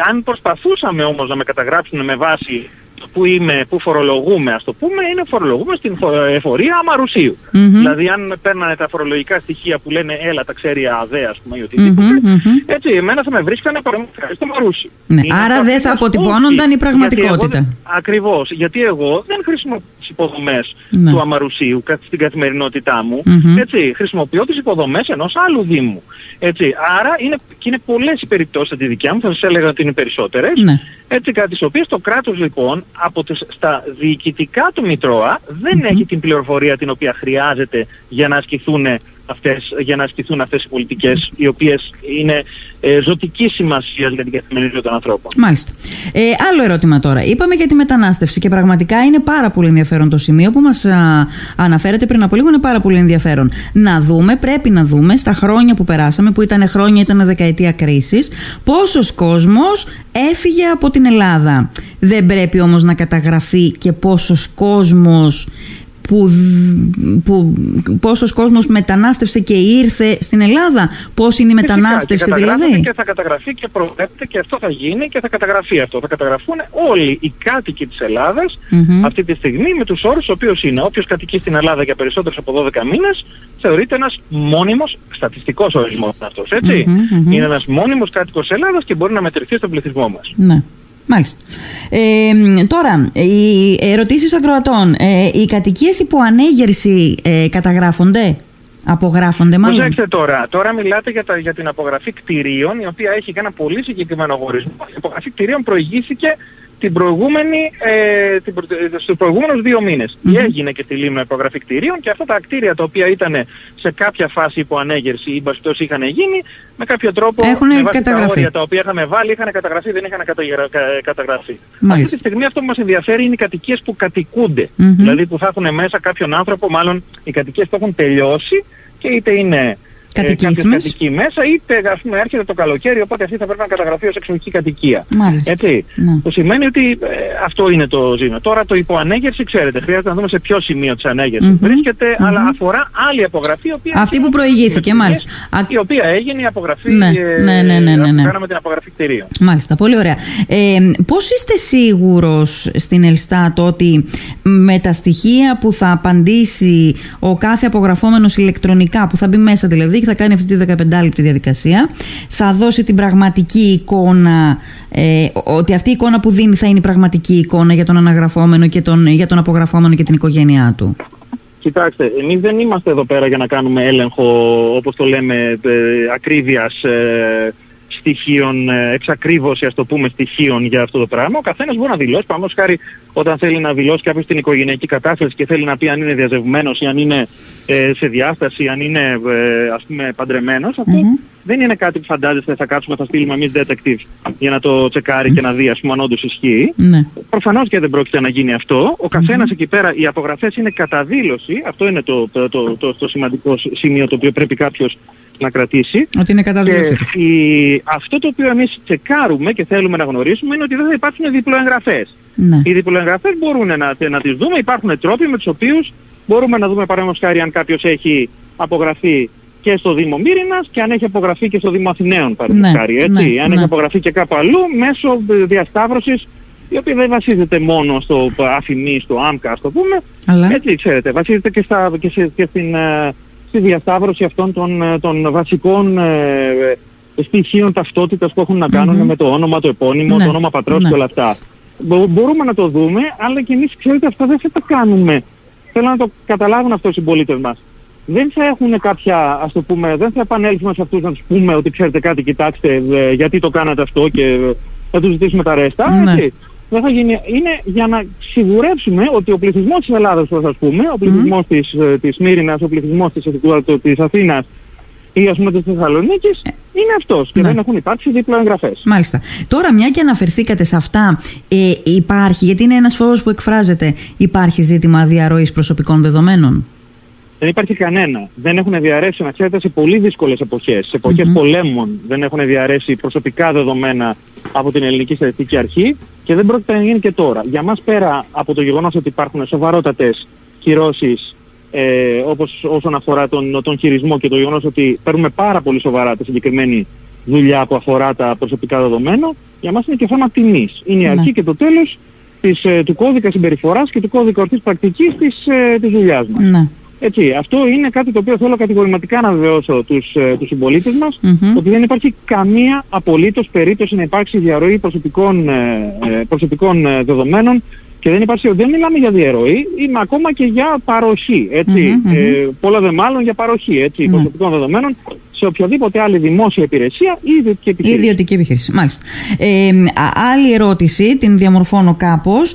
[SPEAKER 2] αν προσπαθούσαμε όμως να με καταγράψουν με βάση που, είμαι, που φορολογούμε, ας το πούμε, είναι φορολογούμε στην εφορία αμαρουσίου. Mm-hmm. Δηλαδή, αν παίρνανε τα φορολογικά στοιχεία που λένε έλα, τα ξέρει ΑΔΕ, ας πούμε, ή οτιδήποτε, mm-hmm. έτσι, εμένα θα με βρίσκανε παραδείγματος στο Μαρούσι.
[SPEAKER 1] Ναι. Άρα δεν θα αποτυπώνονταν η πραγματικότητα.
[SPEAKER 2] Γιατί εγώ, ακριβώς. Γιατί εγώ δεν χρησιμοποιώ τις υποδομές ναι. του αμαρουσίου στην καθημερινότητά μου. Mm-hmm. Έτσι, χρησιμοποιώ τις υποδομές ενός άλλου Δήμου. Έτσι, άρα είναι, και είναι πολλές οι περιπτώσεις τη δικιά μου, θα σας έλεγα ότι είναι περισσότερες. Ναι. Έτσι, κάτι τις οποίες το κράτος λοιπόν από τις, στα διοικητικά του Μητρώα δεν έχει την πληροφορία την οποία χρειάζεται για να ασκηθούν αυτές, για να ασκηθούν αυτές οι πολιτικές οι οποίες είναι ε, ζωτική σημασία για την καθημερινή ζωή των ανθρώπων.
[SPEAKER 1] Μάλιστα. Ε, άλλο ερώτημα τώρα. Είπαμε για τη μετανάστευση και πραγματικά είναι πάρα πολύ ενδιαφέρον το σημείο που μας α, αναφέρετε πριν από λίγο είναι πάρα πολύ ενδιαφέρον. Να δούμε, πρέπει να δούμε στα χρόνια που περάσαμε, που ήταν χρόνια, ήταν δεκαετία κρίσης, πόσος κόσμος έφυγε από την Ελλάδα. Δεν πρέπει όμως να καταγραφεί και πόσος κόσμος που, που, πόσος κόσμος μετανάστευσε και ήρθε στην Ελλάδα, πώς είναι η μετανάστευση
[SPEAKER 2] και
[SPEAKER 1] δηλαδή;
[SPEAKER 2] Και θα καταγραφεί και προβλέπεται και αυτό θα γίνει και θα καταγραφεί αυτό. Θα καταγραφούν όλοι οι κάτοικοι της ελλαδας αυτή τη στιγμή με τους όρους ο οποίος είναι. Όποιος κατοικεί στην Ελλάδα για περισσότερους από 12 μήνες θεωρείται ένας μόνιμος στατιστικός ορισμός αυτός, Είναι ένας μόνιμος κάτοικος Ελλάδας και μπορεί να μετρηθεί στον πληθυσμό μας.
[SPEAKER 1] Ναι. Μάλιστα. Ε, τώρα, οι ερωτήσεις ακροατών. Ε, οι κατοικίες υπό ανέγερση ε, καταγράφονται, απογράφονται μάλλον;
[SPEAKER 2] Προσέξτε τώρα. Τώρα μιλάτε για, τα, για την απογραφή κτηρίων, η οποία έχει ένα πολύ συγκεκριμένο ορισμό. Η απογραφή κτηρίων προηγήθηκε την προηγούμενη, ε, την, στους προηγούμενους δύο μήνες. Mm-hmm. Έγινε και στη Λίμνο υπογραφή κτηρίων και αυτά τα κτίρια τα οποία ήταν σε κάποια φάση υπό ανέγερση ή μπαστός είχαν γίνει, με κάποιο τρόπο
[SPEAKER 1] Έχουν
[SPEAKER 2] με
[SPEAKER 1] βάση
[SPEAKER 2] τα όρια τα οποία είχαμε βάλει είχαν καταγραφεί, δεν είχαν καταγραφεί. Μάλιστα. Αυτή τη στιγμή αυτό που μας ενδιαφέρει είναι οι κατοικίες που κατοικούνται. Mm-hmm. Δηλαδή που θα έχουν μέσα κάποιον άνθρωπο, μάλλον οι κατοικίες που έχουν τελειώσει και είτε είναι
[SPEAKER 1] κατοικήσιμες.
[SPEAKER 2] Ε, κατοικεί μέσα, είτε ας πούμε έρχεται το καλοκαίρι, οπότε αυτή θα πρέπει να καταγραφεί ως εξοχική κατοικία.
[SPEAKER 1] Μάλιστα.
[SPEAKER 2] Έτσι. Ναι. Το σημαίνει ότι ε, αυτό είναι το ζήτημα. Τώρα το υποανέγερση, ξέρετε, χρειάζεται να δούμε σε ποιο σημείο της ανέγερσης mm-hmm. βρίσκεται, mm-hmm. αλλά αφορά άλλη απογραφή. Οποία
[SPEAKER 1] αυτή που προηγήθηκε, μάλιστα.
[SPEAKER 2] Η οποία έγινε η απογραφή,
[SPEAKER 1] ναι,
[SPEAKER 2] ε,
[SPEAKER 1] ναι, ναι, ναι, ναι, ναι.
[SPEAKER 2] κάναμε την απογραφή κτηρίων.
[SPEAKER 1] Μάλιστα, πολύ ωραία. Ε, πώς είστε σίγουρος στην Ελστάτ ότι με τα στοιχεία που θα απαντήσει ο κάθε απογραφόμενος ηλεκτρονικά, που θα μπει μέσα δηλαδή και θα κάνει αυτή τη 15 λεπτή διαδικασία, θα δώσει την πραγματική εικόνα, ε, ότι αυτή η εικόνα που δίνει θα είναι η πραγματική εικόνα για τον αναγραφόμενο και τον, για τον απογραφόμενο και την οικογένειά του.
[SPEAKER 2] Κοιτάξτε, εμείς δεν είμαστε εδώ πέρα για να κάνουμε έλεγχο, όπως το λέμε, ε, ακρίβειας ε, στοιχείων, ε, εξακρίβωση ας το πούμε στοιχείων για αυτό το πράγμα. Ο καθένας μπορεί να δηλώσει, πάνω χάρη όταν θέλει να δηλώσει κάποιος την οικογενειακή κατάσταση και θέλει να πει αν είναι διαζευμένος ή αν είναι ε, σε διάσταση, αν είναι ε, ας πούμε παντρεμένος, αυτό δεν είναι κάτι που φαντάζεστε θα κάτσουμε, θα στείλουμε εμείς detectives για να το τσεκάρει και να δει ας πούμε αν όντως ισχύει.
[SPEAKER 1] Ναι.
[SPEAKER 2] Προφανώς και δεν πρόκειται να γίνει αυτό. Ο καθένας εκεί πέρα, οι απογραφές είναι κατά δήλωση. Αυτό είναι το, το, το, το, το σημαντικό σημείο το οποίο πρέπει κάποιος να κρατήσει.
[SPEAKER 1] Ότι είναι κατά δήλωση.
[SPEAKER 2] αυτό το οποίο εμείς τσεκάρουμε και θέλουμε να γνωρίσουμε είναι ότι δεν θα υπάρξουν διπλοεγγραφές.
[SPEAKER 1] Ναι.
[SPEAKER 2] Οι διπλοεγγραφές μπορούν να, να τις δούμε. Υπάρχουν τρόποι με τους οποίους μπορούμε να δούμε παραδείγματος χάρη αν κάποιος έχει απογραφεί και στο Δήμο Μύρινας και αν έχει απογραφεί και στο Δήμο Αθηναίων παραδείγματος ναι, χάρη. Έτσι. Ναι, αν ναι. έχει απογραφεί και κάπου αλλού μέσω διασταύρωσης η οποία δεν βασίζεται μόνο στο αφημί, στο άμκα, ας το πούμε.
[SPEAKER 1] Αλλά...
[SPEAKER 2] Έτσι, ξέρετε, βασίζεται και, στα, και, σε, και στην, ε, στη διασταύρωση αυτών των, ε, των βασικών ε, στοιχείων ταυτότητας που έχουν να κανουν με το όνομα, το επώνυμο,
[SPEAKER 1] ναι.
[SPEAKER 2] το όνομα πατρός
[SPEAKER 1] ναι.
[SPEAKER 2] και όλα αυτά. μπορούμε να το δούμε, αλλά και εμείς ξέρετε αυτά δεν θα τα κάνουμε. Θέλω να το καταλάβουν αυτό οι συμπολίτες μας. Δεν θα έχουν κάποια, ας το πούμε, δεν θα επανέλθουμε σε αυτούς να τους πούμε ότι ξέρετε κάτι, κοιτάξτε, ε, γιατί το κάνατε αυτό και θα τους ζητήσουμε τα ρέστα.
[SPEAKER 1] Ναι.
[SPEAKER 2] Έτσι. δεν θα γίνει, είναι για να σιγουρέψουμε ότι ο πληθυσμός της Ελλάδας, ας πούμε, ο πληθυσμός mm. της, ε, της Μύρινας, ο πληθυσμός της, της Αθήνας ή ας πούμε της Θεσσαλονίκης ε, είναι αυτός και ναι. δεν έχουν υπάρξει δίπλα εγγραφές.
[SPEAKER 1] Μάλιστα. Τώρα μια και αναφερθήκατε σε αυτά, ε, υπάρχει, γιατί είναι ένας φόβος που εκφράζεται, υπάρχει ζήτημα διαρροής προσωπικών δεδομένων;
[SPEAKER 2] Δεν υπάρχει κανένα. Δεν έχουν διαρρέσει, να ξέρετε, σε πολύ δύσκολες εποχές. Σε εποχές πολέμων δεν έχουν διαρρέσει προσωπικά δεδομένα από την Ελληνική Στατιστική Αρχή και δεν πρόκειται να γίνει και τώρα. Για μας πέρα από το γεγονός ότι υπάρχουν σοβαρότατες κυρώσεις ε, όπως όσον αφορά τον, τον χειρισμό και το γεγονός ότι παίρνουμε πάρα πολύ σοβαρά τη συγκεκριμένη δουλειά που αφορά τα προσωπικά δεδομένα, για μας είναι και θέμα τιμής. Είναι η ναι. αρχή και το τέλος της, ε, του κώδικα συμπεριφοράς και του κώδικα ορθής πρακτικής της, ε, της δουλειάς μας. Ναι. Έτσι, αυτό είναι κάτι το οποίο θέλω κατηγορηματικά να βεβαιώσω τους, ε, τους συμπολίτες μας, ότι δεν υπάρχει καμία απολύτως περίπτωση να υπάρξει διαρροή προσωπικών, ε, ε, προσωπικών δεδομένων και δεν υπάρχει, δεν μιλάμε για διαρροή, είμαι ακόμα και για παροχή, Ε, πολλά δε μάλλον για παροχή, έτσι, προσωπικών δεδομένων σε οποιαδήποτε άλλη δημόσια υπηρεσία ή ιδιωτική επιχείρηση.
[SPEAKER 1] Ιδιωτική επιχείρηση, μάλιστα. Ε, άλλη ερώτηση, την διαμορφώνω κάπως.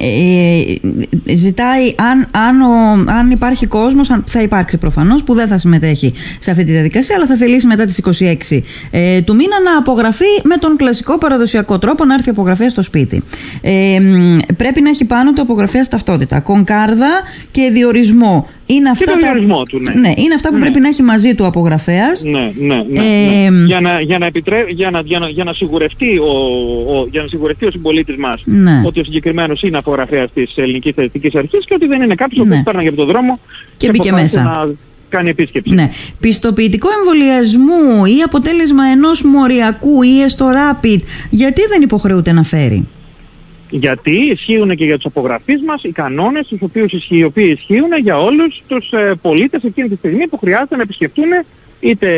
[SPEAKER 1] Ε, ζητάει αν, αν, ο, αν υπάρχει κόσμος, θα υπάρξει προφανώς, που δεν θα συμμετέχει σε αυτή τη διαδικασία, αλλά θα θελήσει μετά τις 26 ε, του μήνα να απογραφεί με τον κλασικό παραδοσιακό τρόπο να έρθει απογραφέα στο σπίτι. Ε, πρέπει να έχει πάνω του απογραφέας ταυτότητα, κονκάρδα και διορισμό είναι αυτά,
[SPEAKER 2] τα... του, ναι.
[SPEAKER 1] Ναι, είναι αυτά που ναι. πρέπει να έχει μαζί του ο απογραφέας.
[SPEAKER 2] Ναι, ναι, ναι, ε, ναι. Για, να, για, να επιτρέ... για, να, για, να, για να σιγουρευτεί ο, ο, για να σιγουρευτεί ο συμπολίτης μας ναι. ότι ο συγκεκριμένος είναι απογραφέας της Ελληνικής Στατιστικής Αρχής και ότι δεν είναι κάποιος ναι. που πέρναγε από τον δρόμο
[SPEAKER 1] και, και μπήκε μέσα.
[SPEAKER 2] Να κάνει επίσκεψη.
[SPEAKER 1] Ναι. Πιστοποιητικό εμβολιασμού ή αποτέλεσμα ενός μοριακού ή έστω rapid, γιατί δεν υποχρεούται να φέρει;
[SPEAKER 2] Γιατί ισχύουν και για τους απογραφείς μας οι κανόνες τους οποίους ισχύουν, οι οποίοι ισχύουν για όλους τους ε, πολίτες εκείνη τη στιγμή που χρειάζεται να επισκεφτούν είτε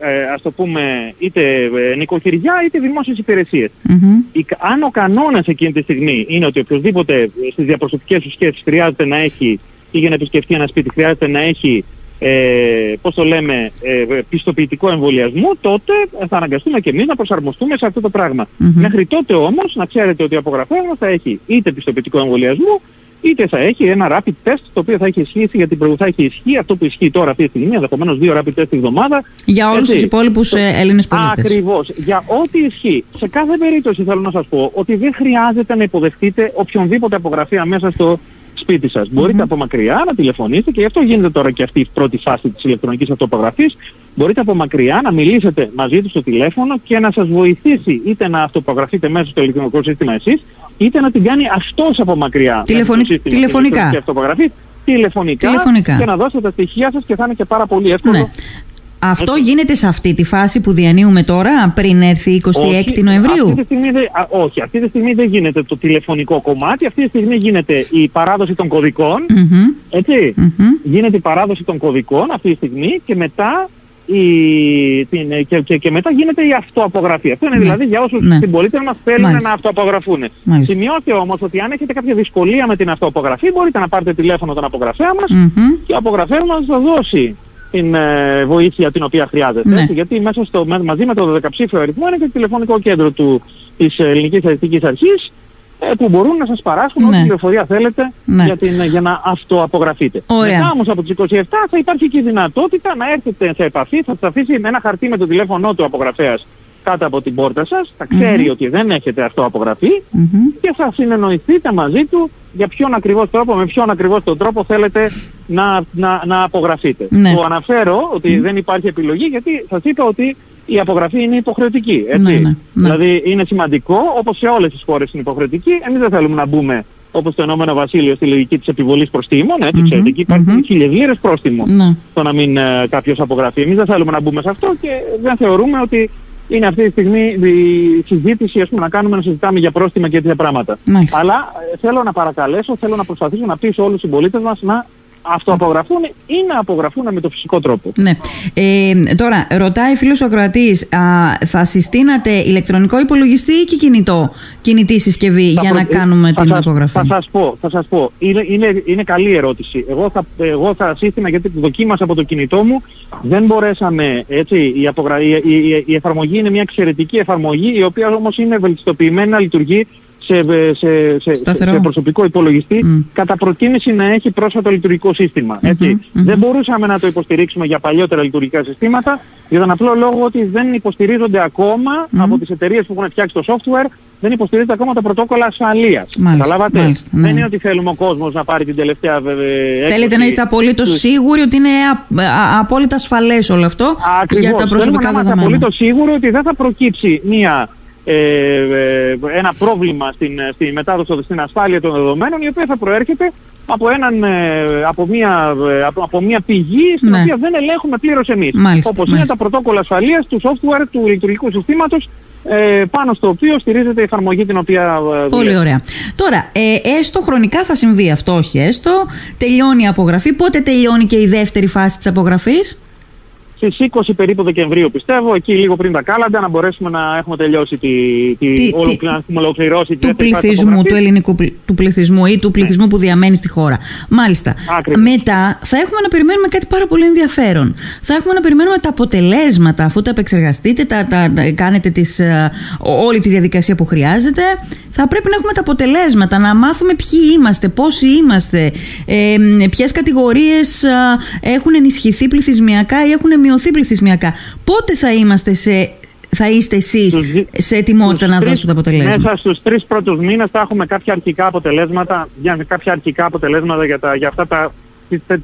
[SPEAKER 2] ε, ας το πούμε είτε ε, νοικοκυριά είτε δημόσιες υπηρεσίες. Mm-hmm. αν ο κανόνας εκείνη τη στιγμή είναι ότι οποιοδήποτε στις διαπροσωπικές τους σχέσεις χρειάζεται να έχει ή για να επισκεφτεί ένα σπίτι χρειάζεται να έχει ε, πώς το λέμε, ε, πιστοποιητικό εμβολιασμό, τότε θα αναγκαστούμε και εμείς να προσαρμοστούμε σε αυτό το πραγμα Μέχρι τότε όμως να ξέρετε ότι η απογραφή μας θα έχει είτε πιστοποιητικό εμβολιασμό, είτε θα έχει ένα rapid test το οποίο θα έχει ισχύσει γιατί θα έχει ισχύει αυτό που ισχύει τώρα αυτή τη στιγμή, ενδεχομένως δύο rapid test τη βδομάδα.
[SPEAKER 1] Για όλους τους υπόλοιπους το... Ε, Έλληνες πολίτες.
[SPEAKER 2] Ακριβώς. Για ό,τι ισχύει. Σε κάθε περίπτωση θέλω να σας πω ότι δεν χρειάζεται να υποδεχτείτε οποιονδήποτε απογραφή μέσα στο σπίτι σας. Μπορείτε από μακριά να τηλεφωνήσετε και γι' αυτό γίνεται τώρα και αυτή η πρώτη φάση της ηλεκτρονικής αυτοπογραφής. Μπορείτε από μακριά να μιλήσετε μαζί τους στο τηλέφωνο και να σας βοηθήσει είτε να αυτοπογραφείτε μέσα στο ηλεκτρονικό σύστημα εσείς, είτε να την κάνει αυτός από μακριά.
[SPEAKER 1] Τηλεφωνι... Τηλεφωνικά.
[SPEAKER 2] Αυτοπογραφή, τηλεφωνικά, τηλεφωνικά, και να δώσετε τα στοιχεία σας και θα είναι και πάρα πολύ εύκολο ναι.
[SPEAKER 1] Αυτό γίνεται σε αυτή τη φάση που διανύουμε τώρα, πριν έρθει η 26η Νοεμβρίου.
[SPEAKER 2] Αυτή τη στιγμή όχι, αυτή τη στιγμή δεν γίνεται το τηλεφωνικό κομμάτι. Αυτή τη στιγμή γίνεται η παράδοση των κωδικών. ετσι Γίνεται η παράδοση των κωδικών αυτή τη στιγμή και μετά, η, την, και, και, και, μετά γίνεται η αυτοαπογραφή. Αυτό είναι ναι. δηλαδή για όσους ναι. συμπολίτες μας θέλουν να αυτοαπογραφούν. Σημειώστε όμως ότι αν έχετε κάποια δυσκολία με την αυτοαπογραφή μπορείτε να πάρετε τηλέφωνο τον απογραφέα μας και ο απογραφέας μας θα δώσει την ε, βοήθεια την οποία χρειάζεται. Ναι. Γιατί μέσα στο, μαζί με το 12ψήφιο αριθμό είναι και το τηλεφωνικό κέντρο του, της Ελληνικής Στατιστικής Αρχής ε, που μπορούν να σας παράσχουν ναι. ό,τι πληροφορία θέλετε ναι. για, την, για να αυτοαπογραφείτε.
[SPEAKER 1] Ωραία.
[SPEAKER 2] Μετά όμως από τις 27 θα υπάρχει και η δυνατότητα να έρθετε σε επαφή, θα σας αφήσει ένα χαρτί με το τηλέφωνο του απογραφέας κάτω από την πόρτα σας, θα ξερει ότι δεν έχετε αυτό και θα συνεννοηθείτε μαζί του για ποιον ακριβώς τρόπο, με ποιον ακριβώς τον τρόπο θέλετε να, να, να απογραφείτε. Ναι. Το αναφέρω ότι δεν υπάρχει επιλογή γιατί σας είπα ότι η απογραφή είναι υποχρεωτική. Έτσι. Ναι, ναι, δηλαδή είναι σημαντικό, όπως σε όλες τις χώρες είναι υποχρεωτική, εμείς δεν θέλουμε να μπούμε όπως το Ηνωμένο Βασίλειο στη λογική της επιβολής προστήμων, έτσι mm-hmm. ξέρετε, εκεί υπάρχει mm-hmm. χίλιες λίρες πρόστιμο ναι. το να μην ε, κάποιος απογραφεί. Εμείς δεν θέλουμε να μπούμε σε αυτό και δεν θεωρούμε ότι είναι αυτή τη στιγμή η συζήτηση ας πούμε, να κάνουμε να συζητάμε για πρόστιμα και τέτοια πράγματα. Αλλά ε, θέλω να παρακαλέσω, θέλω να προσπαθήσω να πείσω όλους τους συμπολίτες μας να αυτοαπογραφούν ή να απογραφούν με το φυσικό τρόπο.
[SPEAKER 1] Ναι. Ε, τώρα, ρωτάει φίλος ο Κροατής, θα συστήνατε ηλεκτρονικό υπολογιστή ή και κινητό, κινητή συσκευή για να κάνουμε την απογραφή;
[SPEAKER 2] Θα σας πω, θα σας πω. Είναι, είναι, είναι καλή ερώτηση. Εγώ θα, εγώ θα σύστηνα γιατί δοκίμασα από το κινητό μου, δεν μπορέσαμε, έτσι, η, απογρα... η, η, η εφαρμογή είναι μια εξαιρετική εφαρμογή, η οποία όμως είναι βελτιστοποιημένη να λειτουργεί σε σε, σε, σε, σε προσωπικό υπολογιστή κατά προτίμηση να έχει πρόσφατο λειτουργικό σύστημα. Δεν μπορούσαμε να το υποστηρίξουμε για παλιότερα λειτουργικά συστήματα για τον απλό λόγο ότι δεν υποστηρίζονται ακόμα από τις εταιρείες που έχουν φτιάξει το software δεν υποστηρίζονται ακόμα τα πρωτόκολλα ασφαλείας. Καταλάβατε; Ναι. Δεν είναι ότι θέλουμε ο κόσμος να πάρει την τελευταία βέβαια.
[SPEAKER 1] Θέλετε να είστε απολύτως σίγουροι ότι είναι απόλυτα ασφαλές όλο αυτό
[SPEAKER 2] Ακριβώς. για τα προσωπικά δεδομένα. Είμαστε απολύτως σίγουροι ότι δεν θα προκύψει μία ε, ε, ένα πρόβλημα στην, στη μετάδοση στην ασφάλεια των δεδομένων η οποία θα προέρχεται από, έναν, ε, από, μια, ε, από, από μια πηγή στην ναι. οποία δεν ελέγχουμε πλήρως εμείς.
[SPEAKER 1] Μάλιστα,
[SPEAKER 2] όπως
[SPEAKER 1] μάλιστα.
[SPEAKER 2] είναι τα πρωτόκολλα ασφαλείας του software του λειτουργικού συστήματος ε, πάνω στο οποίο στηρίζεται η εφαρμογή την οποία
[SPEAKER 1] ε, Πολύ ωραία. Τώρα, ε, έστω χρονικά θα συμβεί αυτό, όχι έστω. Τελειώνει η απογραφή. Πότε τελειώνει και η δεύτερη φάση της απογραφής;
[SPEAKER 2] Στις 20 περίπου Δεκεμβρίου πιστεύω, εκεί λίγο πριν τα κάλαντα, να μπορέσουμε να έχουμε τελειώσει τη, τη, τι, να ολοκληρώσει
[SPEAKER 1] του πληθυσμού, του ελληνικού του πληθυσμού ή του ναι. πληθυσμού που διαμένει στη χώρα. Μάλιστα. Μετά θα έχουμε να περιμένουμε κάτι πάρα πολύ ενδιαφέρον. Θα έχουμε να περιμένουμε τα αποτελέσματα αφού τα επεξεργαστείτε, τα, τα, τα κάνετε τις, uh, όλη τη διαδικασία που χρειάζεται. Θα πρέπει να έχουμε τα αποτελέσματα, να μάθουμε ποιοι είμαστε, πόσοι είμαστε, ε, ποιες κατηγορίες έχουν ενισχυθεί πληθυσμιακά ή έχουν μειωθεί μειωθεί πληθυσμιακά. Πότε θα είμαστε σε θα είστε εσείς σε ετοιμότητα να δώσετε τα αποτελέσματα;
[SPEAKER 2] Μέσα στους τρεις πρώτους μήνες θα έχουμε κάποια αρχικά αποτελέσματα, για, κάποια αρχικά αποτελέσματα για, τα, για αυτά τα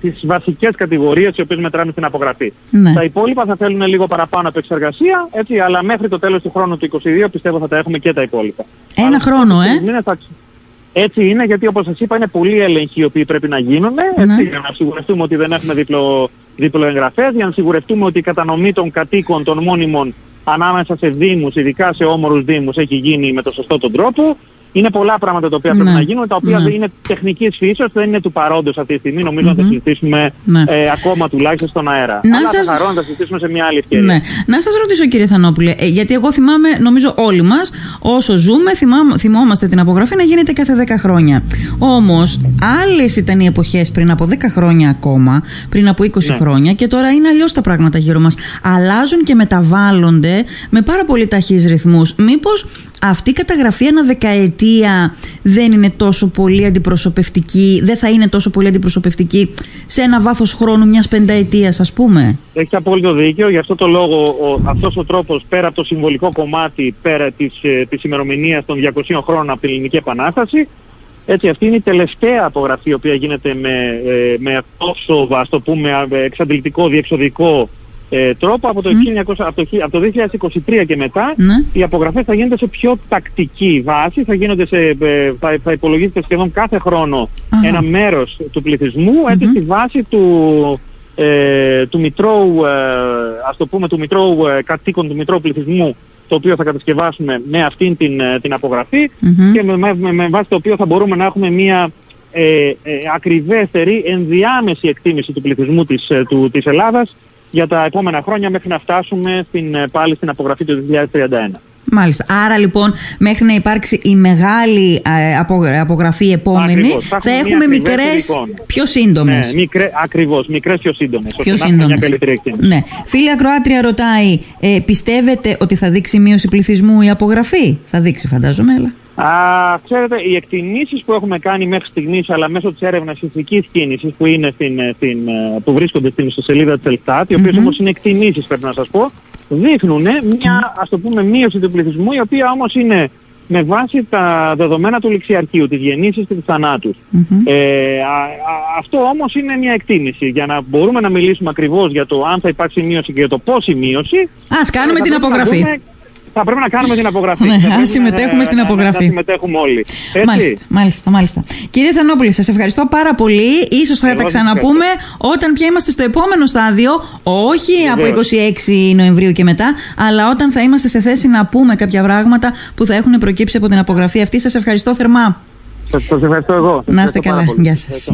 [SPEAKER 2] τις βασικές κατηγορίες οι οποίες μετράμε στην απογραφή. Ναι. Τα υπόλοιπα θα θέλουν λίγο παραπάνω επεξεργασία, έτσι, αλλά μέχρι το τέλος του χρόνου του 2022 πιστεύω θα τα έχουμε και τα υπόλοιπα.
[SPEAKER 1] Ένα αλλά, χρόνο, ε!
[SPEAKER 2] Έτσι είναι γιατί όπως σας είπα είναι πολλοί έλεγχοι οι οποίοι πρέπει να γίνουν ναι. για να σιγουρευτούμε ότι δεν έχουμε δίπλο, δίπλο εγγραφές, για να σιγουρευτούμε ότι η κατανομή των κατοίκων των μόνιμων ανάμεσα σε δήμους, ειδικά σε όμορους δήμους, έχει γίνει με το σωστό τον τρόπο. Είναι πολλά πράγματα τα οποία πρέπει ναι. να γίνουν, τα οποία ναι. δεν είναι τεχνικής φύσεως, δεν είναι του παρόντος αυτή τη στιγμή. Νομίζω mm-hmm. να τα συζητήσουμε ναι. ε, ακόμα τουλάχιστον στον αέρα. Να Αλλά σας... θα χαρώ να τα συζητήσουμε σε μια άλλη ευκαιρία.
[SPEAKER 1] Ναι. Να σας ρωτήσω κύριε Θανόπουλε, ε, γιατί εγώ θυμάμαι, νομίζω όλοι μας, όσο ζούμε, θυμά, θυμόμαστε την απογραφή να γίνεται κάθε 10 χρόνια. Όμως, άλλες ήταν οι εποχές πριν από 10 χρόνια ακόμα, πριν από 20 ναι. χρόνια και τώρα είναι αλλιώς τα πράγματα γύρω μας. Αλλάζουν και μεταβάλλονται με πάρα πολύ ταχύς ρυθμούς. Μήπως αυτή η καταγραφή ένα δεκαετία δεν είναι τόσο πολύ αντιπροσωπευτική, δεν θα είναι τόσο πολύ αντιπροσωπευτική σε ένα βάθος χρόνου μιας πενταετίας ας πούμε.
[SPEAKER 2] Έχει απόλυτο δίκιο, γι' αυτό το λόγο ο, αυτός ο τρόπος πέρα από το συμβολικό κομμάτι, πέρα της, ε, της ημερομηνίας των 200 χρόνων από την Ελληνική Επανάσταση, έτσι, αυτή είναι η τελευταία απογραφή η οποία γίνεται με, ε, με τόσο, ας το πούμε, εξαντλητικό, διεξοδικό ε, τρόπο από το, mm. 1900, από, το, από το 2023 και μετά mm. οι απογραφές θα γίνονται σε πιο τακτική βάση, θα, γίνονται σε, ε, θα, θα υπολογίζεται σχεδόν κάθε χρόνο mm. ένα μέρος του πληθυσμού mm-hmm. έτσι στη βάση του, ε, του μητρώου, ε, ας το πούμε, του μητρώου ε, κατοίκων του μητρώου πληθυσμού το οποίο θα κατασκευάσουμε με αυτήν την, ε, την απογραφή mm-hmm. και με, με, με, βάση το οποίο θα μπορούμε να έχουμε μια ε, ε, ακριβέστερη ενδιάμεση εκτίμηση του πληθυσμού της, του, της Ελλάδας για τα επόμενα χρόνια μέχρι να φτάσουμε στην, ε, πάλι στην απογραφή του 2031.
[SPEAKER 1] Μάλιστα. Άρα λοιπόν μέχρι να υπάρξει η μεγάλη ε, απογραφή επόμενη θα, θα έχουμε μικρές πιο σύντομες.
[SPEAKER 2] Ναι, μικρέ, ακριβώς, μικρές πιο σύντομες.
[SPEAKER 1] Πιο σύντομες. Ναι. Φίλη Ακροάτρια ρωτάει, ε, πιστεύετε ότι θα δείξει μείωση πληθυσμού η απογραφή; Θα δείξει φαντάζομαι, αλλά.
[SPEAKER 2] Α, ξέρετε, οι εκτιμήσεις που έχουμε κάνει μέχρι στιγμής, αλλά μέσω της έρευνας ηθικής κίνησης που, είναι στην, ε, στην, ε, που βρίσκονται στην ιστοσελίδα της Ελστάτ, οι οποίες mm-hmm. όμως είναι εκτιμήσεις πρέπει να σας πω, δείχνουν μια, ας το πούμε, μείωση του πληθυσμού, η οποία όμως είναι με βάση τα δεδομένα του ληξιαρχείου, της γεννήσης και της θανάτους. Mm-hmm. Ε, α, α, αυτό όμως είναι μια εκτίμηση. Για να μπορούμε να μιλήσουμε ακριβώς για το αν θα υπάρξει μείωση και για το πόση μείωση...
[SPEAKER 1] Ας κάνουμε την απογραφή
[SPEAKER 2] θα πρέπει να κάνουμε την απογραφή.
[SPEAKER 1] Ναι, αν συμμετέχουμε στην απογραφή.
[SPEAKER 2] Να συμμετέχουμε όλοι.
[SPEAKER 1] Έτσι. Μάλιστα, μάλιστα, μάλιστα. Κύριε Θανόπουλη, σας ευχαριστώ πάρα πολύ. σω θα τα ξαναπούμε όταν πια είμαστε στο επόμενο στάδιο, όχι από 26 Νοεμβρίου και μετά, αλλά όταν θα είμαστε σε θέση να πούμε κάποια πράγματα που θα έχουν προκύψει από την απογραφή αυτή. Σας ευχαριστώ θερμά.
[SPEAKER 2] Σας ευχαριστώ εγώ.
[SPEAKER 1] Να είστε καλά. Γεια σας.